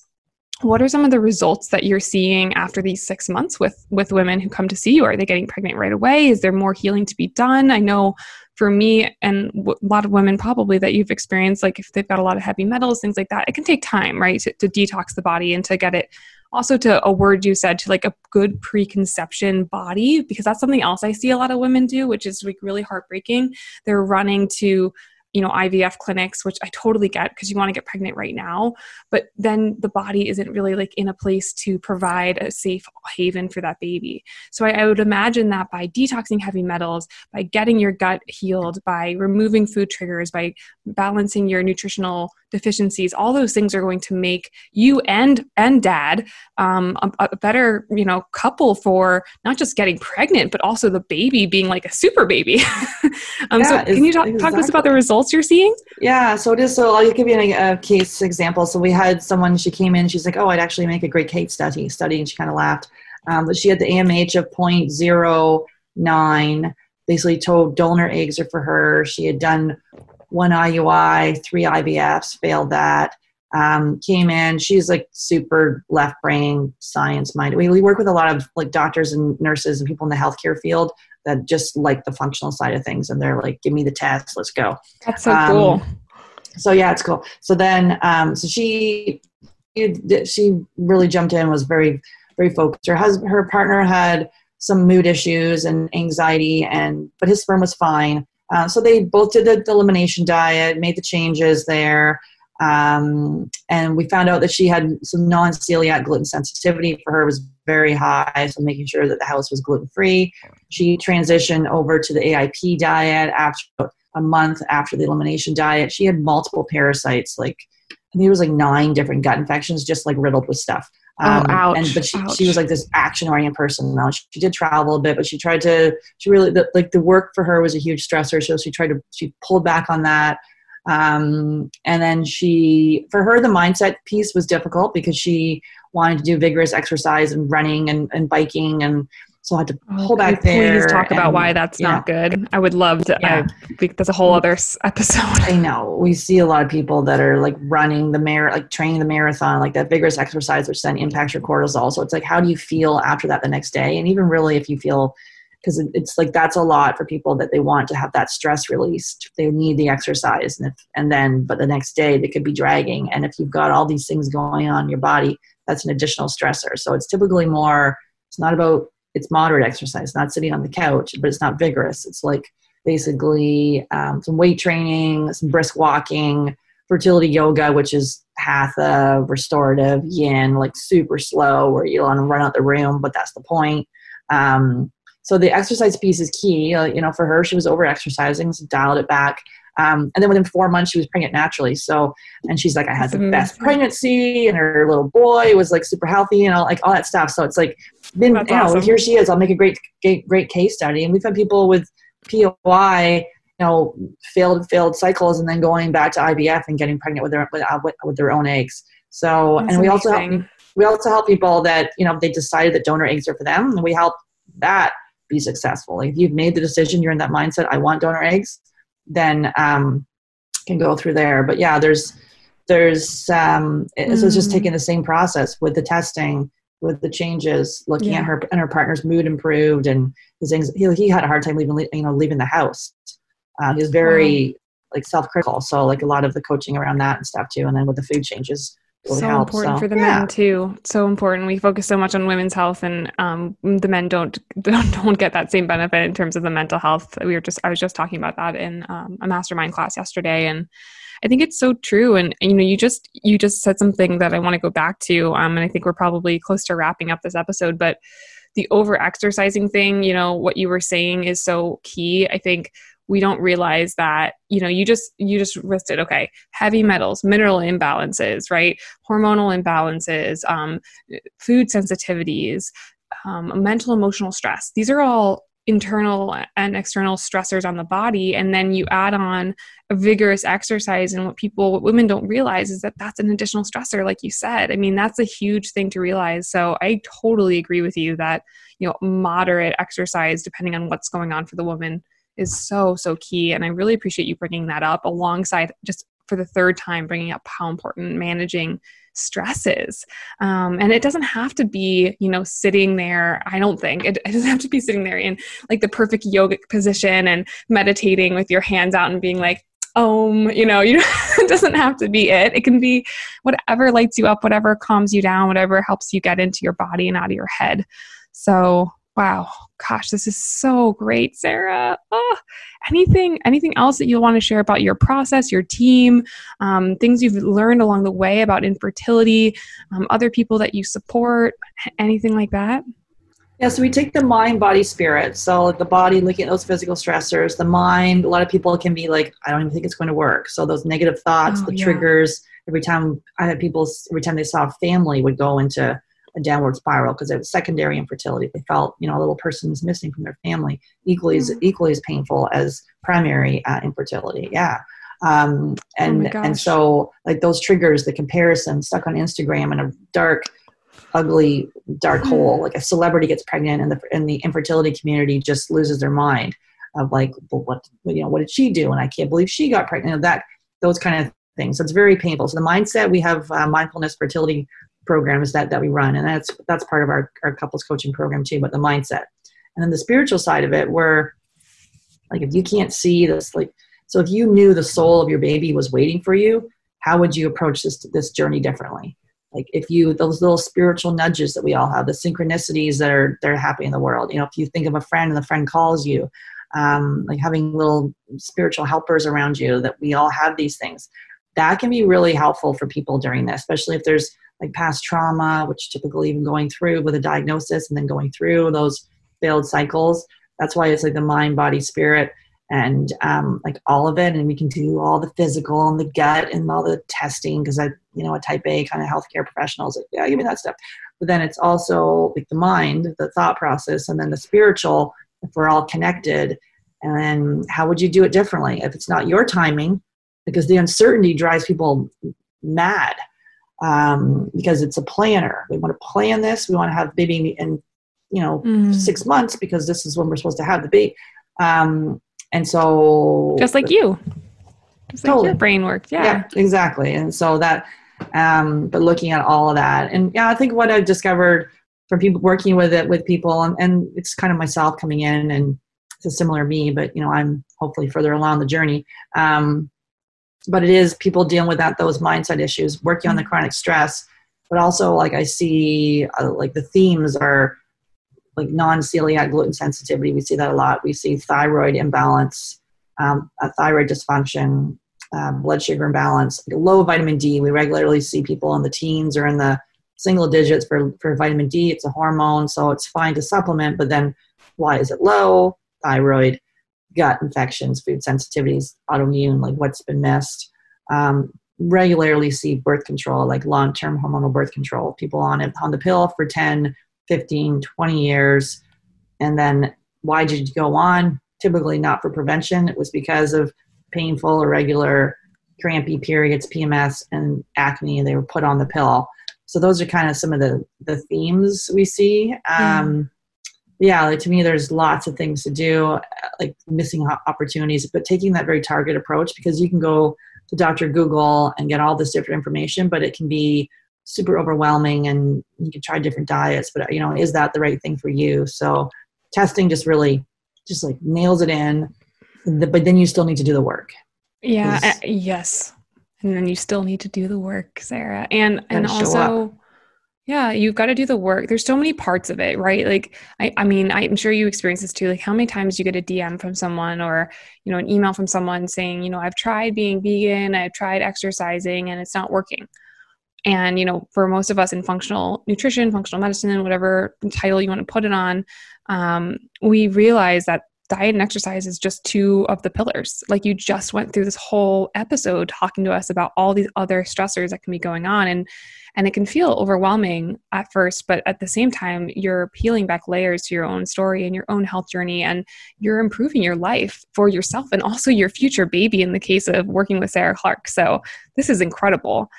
What are some of the results that you're seeing after these six months with with women who come to see you? Are they getting pregnant right away? Is there more healing to be done? I know for me and a lot of women probably that you've experienced like if they've got a lot of heavy metals things like that it can take time right to, to detox the body and to get it also to a word you said to like a good preconception body because that's something else i see a lot of women do which is like really heartbreaking. They're running to you know IVF clinics which I totally get because you want to get pregnant right now but then the body isn't really like in a place to provide a safe haven for that baby. So I, I would imagine that by detoxing heavy metals by getting your gut healed by removing food triggers by balancing your nutritional deficiencies all those things are going to make you and and dad um, a, a, better you know couple for not just getting pregnant but also the baby being like a super baby. *laughs* Um, yeah, so can you talk, exactly. talk to us about the results you're seeing? Yeah so it is so i'll give you a, a, case example. So we had someone she came in she's like oh i'd actually make a great case study study and she kind of laughed. Um, but she had the amh of 0.09 basically told donor eggs are for her. She had done one IUI, three IVFs, failed that. Um, came in. She's like super left brain science minded. We, we work with a lot of like doctors and nurses and people in the healthcare field that just like the functional side of things, and they're like, "Give me the test, let's go." That's so um, cool. So yeah, it's cool. So then, um, so she she really jumped in, was very very focused. Her husband, her partner had some mood issues and anxiety, and but his sperm was fine. Uh, so they both did the, the, elimination diet, made the changes there, um, and we found out that she had some non-celiac gluten sensitivity for her was very high. So making sure that the house was gluten free. She transitioned over to the AIP diet after a month after the elimination diet. She had multiple parasites, like I think there was like nine different gut infections, just like riddled with stuff. Um, oh. And, but she, ouch. she was like this action oriented person. Now she, she, did travel a bit, but she tried to, she really, the, like the work for her was a huge stressor. So she tried to, she pulled back on that. Um, and then she, for her, the mindset piece was difficult because she wanted to do vigorous exercise and running and, and biking and so I had to oh, pull back there. Please talk and, about why that's yeah. not good. I would love to. Yeah. I think that's a whole other episode. I know. We see a lot of people that are like running the mar, like training the marathon, like that vigorous exercise, which then impacts your cortisol. So it's like, how do you feel after that the next day? And even really, if you feel, because it's like that's a lot for people that they want to have that stress released. They need the exercise, and if, and then but the next day they could be dragging. And if you've got all these things going on in your body, that's an additional stressor. So it's typically more. It's not about it's moderate exercise, not sitting on the couch, but it's not vigorous. It's like basically um, some weight training, some brisk walking, fertility yoga, which is hatha, restorative, yin, like super slow, where you want to run out the room, but that's the point. Um, so the exercise piece is key. Uh, you know, for her, she was over exercising, so dialed it back. Um, and then within four months, she was pregnant naturally. So, and she's like, I had the best pregnancy, and her little boy was like super healthy, and all like all that stuff. So it's like, been, That's you know, awesome. here she is. I'll make a great, great, great case study. And we've had people with POI, you know, failed failed cycles, and then going back to IVF and getting pregnant with their with, uh, with their own eggs. So, That's and we amazing. also help, we also help people that you know they decided that donor eggs are for them, and we help that be successful. If you've made the decision, you're in that mindset. I want donor eggs then um, can go through there. But yeah, there's there's um, mm. so it's just Mm. taking the same process with the testing, with the changes, looking Yeah. at her and her partner's mood improved, and his anx- he, he had a hard time leaving you know leaving the house. Uh, he was very like self critical, so like a lot of the coaching around that and stuff too, and then with the food changes so helped. important so, for the yeah. men too. So important. We focus so much on women's health, and um, the men don't, don't *laughs* don't get that same benefit in terms of the mental health. We were just I was just talking about that in um, a mastermind class yesterday, and I think it's so true. And you know, you just you just said something that I want to go back to, um, and I think we're probably close to wrapping up this episode, but the over exercising thing, you know, what you were saying is so key. I think we don't realize that you know you just you just listed okay. Heavy metals mineral imbalances right? Hormonal imbalances um, food sensitivities um, mental emotional stress. These are all internal and external stressors on the body. And then you add on a vigorous exercise. And what people what women don't realize is that that's an additional stressor like you said. I mean that's a huge thing to realize. So i totally agree with you that you know moderate exercise depending on what's going on for the woman is so so key and i really appreciate you bringing that up alongside just for the third time bringing up how important managing stress is um, and it doesn't have to be you know sitting there i don't think. It, it doesn't have to be sitting there in like the perfect yogic position and meditating with your hands out and being like um you know *laughs* you it doesn't have to be it. It can be whatever lights you up whatever calms you down whatever helps you get into your body and out of your head. So wow gosh this is so great sarah oh, anything anything else that you want to share about your process your team um, things you've learned along the way about infertility um, other people that you support anything like that Yeah, so we take the mind, body, spirit. So the body, looking at those physical stressors. The mind, a lot of people can be like, I don't even think it's going to work. So those negative thoughts, Oh, the yeah. triggers. Every time I had people, every time they saw a family, would go into a downward spiral because it was secondary infertility. They felt, you know, a little person is missing from their family, equally as Mm. equally as painful as primary uh, infertility. Yeah. Um, and Oh and so like those triggers, the comparison, stuck on Instagram in a dark ugly dark Mhm. hole like a celebrity gets pregnant and the and the infertility community just loses their mind of like well, what you know what did she do and i can't believe she got pregnant that those kind of things so it's very painful so the mindset we have uh, mindfulness fertility programs that that we run. And that's that's part of our, our couples coaching program too but the mindset. And then the spiritual side of it where like if you can't see this like so if you knew the soul of your baby was waiting for you how would you approach this this journey differently? Like if you those little spiritual nudges that we all have the synchronicities that are that are happening in the world you know if you think of a friend and the friend calls you um, like having little spiritual helpers around you that we all have these things that can be really helpful for people during this especially if there's like past trauma which typically even going through with a diagnosis and then going through those failed cycles. That's why it's like the mind body spirit and um, like all of it. And we can do all the physical and the gut and all the testing because i you know a type a kind of healthcare professionals like yeah give me that stuff. But then it's also like the mind the thought process and then the spiritual if we're all connected. And how would you do it differently? If it's not your timing because the uncertainty drives people mad um, because it's a planner. We want to plan this. We want to have baby in you know Mm. six months because this is when we're supposed to have the baby. Um, and so just like you. Just like your brain works yeah, yeah exactly. And so that um but looking at all of that and yeah i think what i've discovered from people working with it with people and, and it's kind of myself coming in and it's a similar me but you know i'm hopefully further along the journey. Um but it is people dealing with that those mindset issues working on the chronic stress but also like i see uh, like the themes are like non-celiac gluten sensitivity. We see that a lot. We see thyroid imbalance um, a thyroid dysfunction uh, blood sugar imbalance low vitamin d. We regularly see people in the teens or in the single digits for, for vitamin d. It's a hormone so it's fine to supplement but then why is it low? Thyroid gut infections food sensitivities autoimmune like what's been missed. Um, regularly see birth control like long-term hormonal birth control people on it on the pill for 10 15 20 years. And then why did you go on? Typically not for prevention. It was because of painful irregular crampy periods pms and acne they were put on the pill. So those are kind of some of the the themes we see. Um yeah like to me there's lots of things to do uh, like missing opportunities but taking that very target approach because you can go to Dr. Google and get all this different information, but it can be super overwhelming and you can try different diets, but you know, is that the right thing for you? So testing just really just like nails it in, but then you still need to do the work. Yeah. Uh, yes. And then you still need to do the work, Sarah. And and also yeah, you've got to do the work. There's so many parts of it, right? Like, I, I mean, I'm sure you experience this too. Like, how many times you get a DM from someone or, you know, an email from someone saying, you know, I've tried being vegan, I've tried exercising, and it's not working. And, you know, for most of us in functional nutrition, functional medicine, whatever title you want to put it on, um, we realize that diet and exercise is just two of the pillars. Like you just went through this whole episode talking to us about all these other stressors that can be going on. And and it can feel overwhelming at first, but at the same time, you're peeling back layers to your own story and your own health journey, and you're improving your life for yourself and also your future baby in the case of working with Sarah Clark. So, this is incredible.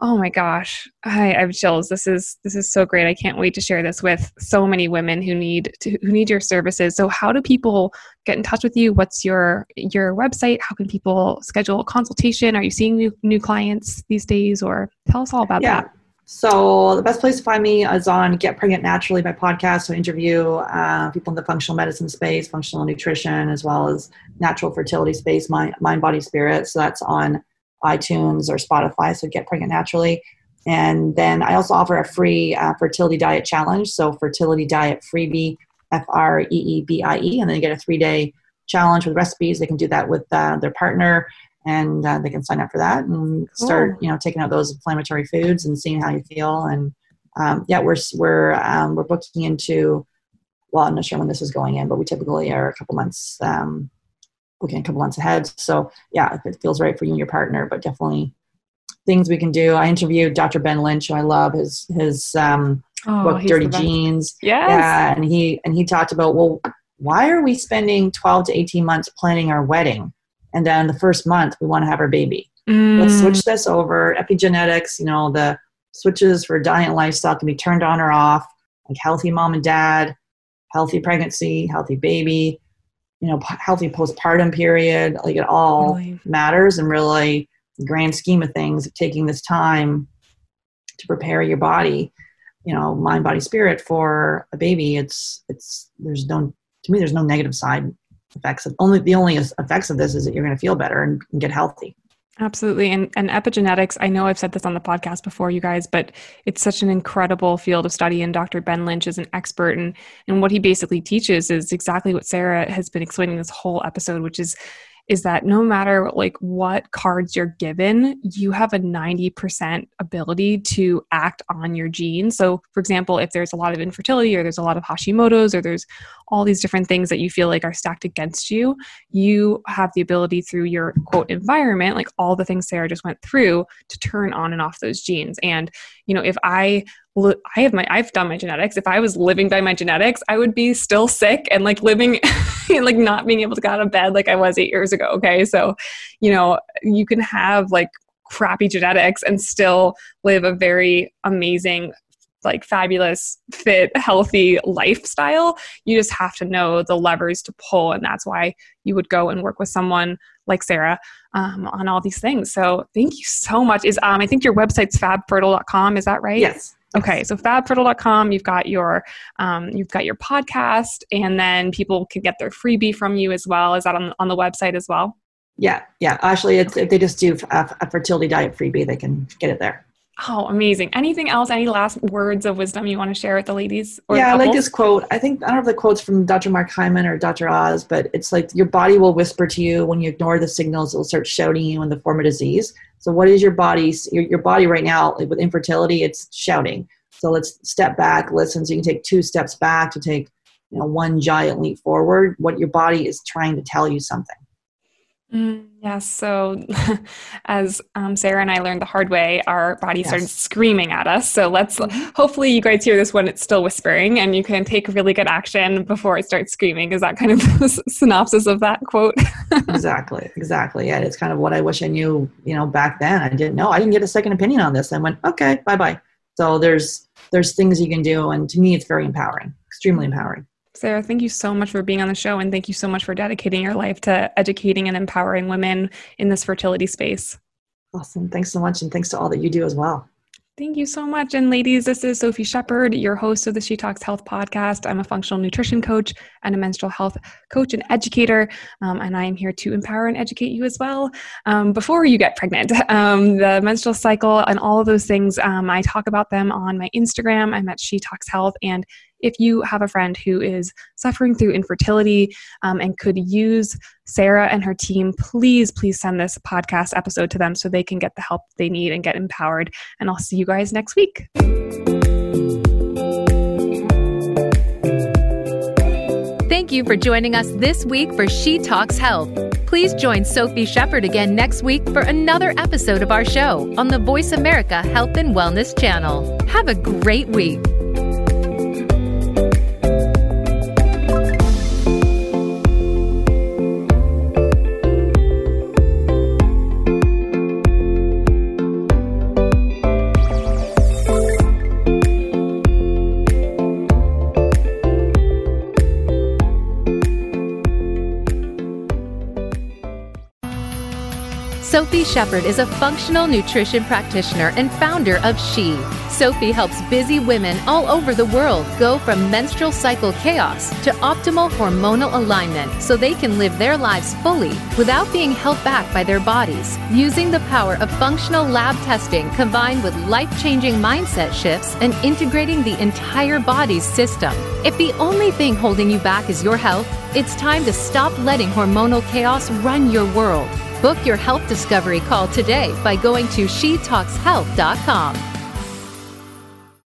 Oh my gosh, I, I have chills. This is this is so great. I can't wait to share this with so many women who need to, who need your services. So, how do people get in touch with you? What's your your website? How can people schedule a consultation? Are you seeing new, new clients these days, or tell us all about yeah. that? So the best place to find me is on Get Pregnant Naturally, my podcast. So I interview uh, people in the functional medicine space, functional nutrition, as well as natural fertility space, mind, mind, body, spirit. So that's on iTunes or Spotify. So Get Pregnant Naturally. And then I also offer a free uh, fertility diet challenge. So fertility diet freebie, F R E E B I E, and then you get a three day challenge with recipes. They can do that with uh, their partner and uh, they can sign up for that and start you know taking out those inflammatory foods and seeing how you feel and um, yeah we're we're um, we're booking into well i'm not sure when this is going in but we typically are a couple months um, booking a couple months ahead. So yeah if it feels right for you and your partner but definitely things we can do. I interviewed dr ben lynch who i love his his um, oh, book dirty genes yes. yeah and he and he talked about well why are we spending 12 to 18 months planning our wedding? And then the first month we want to have our baby. Mm. let's switch this over. Epigenetics you know the switches for diet and lifestyle can be turned on or off. Like healthy mom and dad healthy pregnancy healthy baby you know healthy postpartum period like it all really? matters and really grand scheme of things taking this time to prepare your body you know mind body spirit for a baby it's it's there's no to me there's no negative side effects of only the only effects of this is that you're going to feel better and, and get healthy Absolutely. And, and epigenetics, I know I've said this on the podcast before, you guys, but it's such an incredible field of study. And Dr. Ben Lynch is an expert. And, and what he basically teaches is exactly what Sarah has been explaining this whole episode, which is is that no matter like what cards you're given, you have a 90% ability to act on your genes. So, for example, if there's a lot of infertility or there's a lot of Hashimoto's or there's all these different things that you feel like are stacked against you, you have the ability through your quote environment, like all the things Sarah just went through, to turn on and off those genes. And, you know, if I I have my I've done my genetics. If I was living by my genetics, I would be still sick and like living *laughs* like not being able to get out of bed like I was 8 years ago, okay? So, you know, you can have like crappy genetics and still live a very amazing like fabulous fit healthy lifestyle you just have to know the levers to pull and that's why you would go and work with someone like sarah um, on all these things so thank you so much is um, i think your website's fabfertile.com is that right yes Okay, so fabfertile.com, you've got your um, you've got your podcast, and then people can get their freebie from you as well. Is that on on the website as well? Yeah, yeah. Actually, it's if they just do a, a fertility diet freebie, they can get it there. Oh, amazing. Anything else? Any last words of wisdom you want to share with the ladies? yeah, I like this quote. I think, I don't know if the quote's from Dr. Mark Hyman or Dr. Oz, but it's like your body will whisper to you when you ignore the signals, it'll start shouting you in the form of disease. So, what is your body? Your, your body right now, like with infertility, it's shouting. So, let's step back, listen. So, you can take two steps back to take you know, one giant leap forward. What your body is trying to tell you something. Mm, yes. So, *laughs* as um, Sarah and I learned the hard way, our body yes. started screaming at us. So, let's mm-hmm. hopefully you guys hear this when it's still whispering and you can take really good action before it starts screaming. Is that kind of *laughs* the synopsis of that quote? *laughs* exactly. Exactly. Yeah. It's kind of what I wish I knew, you know, back then. I didn't know. I didn't get a second opinion on this. I went, okay, bye bye. So, there's, there's things you can do. And to me, it's very empowering, extremely empowering. Sarah, thank you so much for being on the show and thank you so much for dedicating your life to educating and empowering women in this fertility space. Awesome. Thanks so much. And thanks to all that you do as well. Thank you so much. And ladies, this is Sophie Shepard, your host of the She Talks Health podcast. I'm a functional nutrition coach and a menstrual health coach and educator. Um, and I am here to empower and educate you as well um, before you get pregnant. *laughs* Um, the menstrual cycle and all of those things, um, I talk about them on my Instagram. I'm at She Talks Health. And if you have a friend who is suffering through infertility um, and could use Sarah and her team, please, please send this podcast episode to them so they can get the help they need and get empowered. And I'll see you guys next week. Thank you for joining us this week for She Talks Health. Please join Sophie Shepard again next week for another episode of our show on the Voice America Health and Wellness channel. Have a great week. Sophie Shepard is a functional nutrition practitioner and founder of She. Sophie helps busy women all over the world go from menstrual cycle chaos to optimal hormonal alignment so they can live their lives fully without being held back by their bodies. Using the power of functional lab testing combined with life changing mindset shifts and integrating the entire body's system. If the only thing holding you back is your health, it's time to stop letting hormonal chaos run your world. Book your health discovery call today by going to shetalkshealth.com.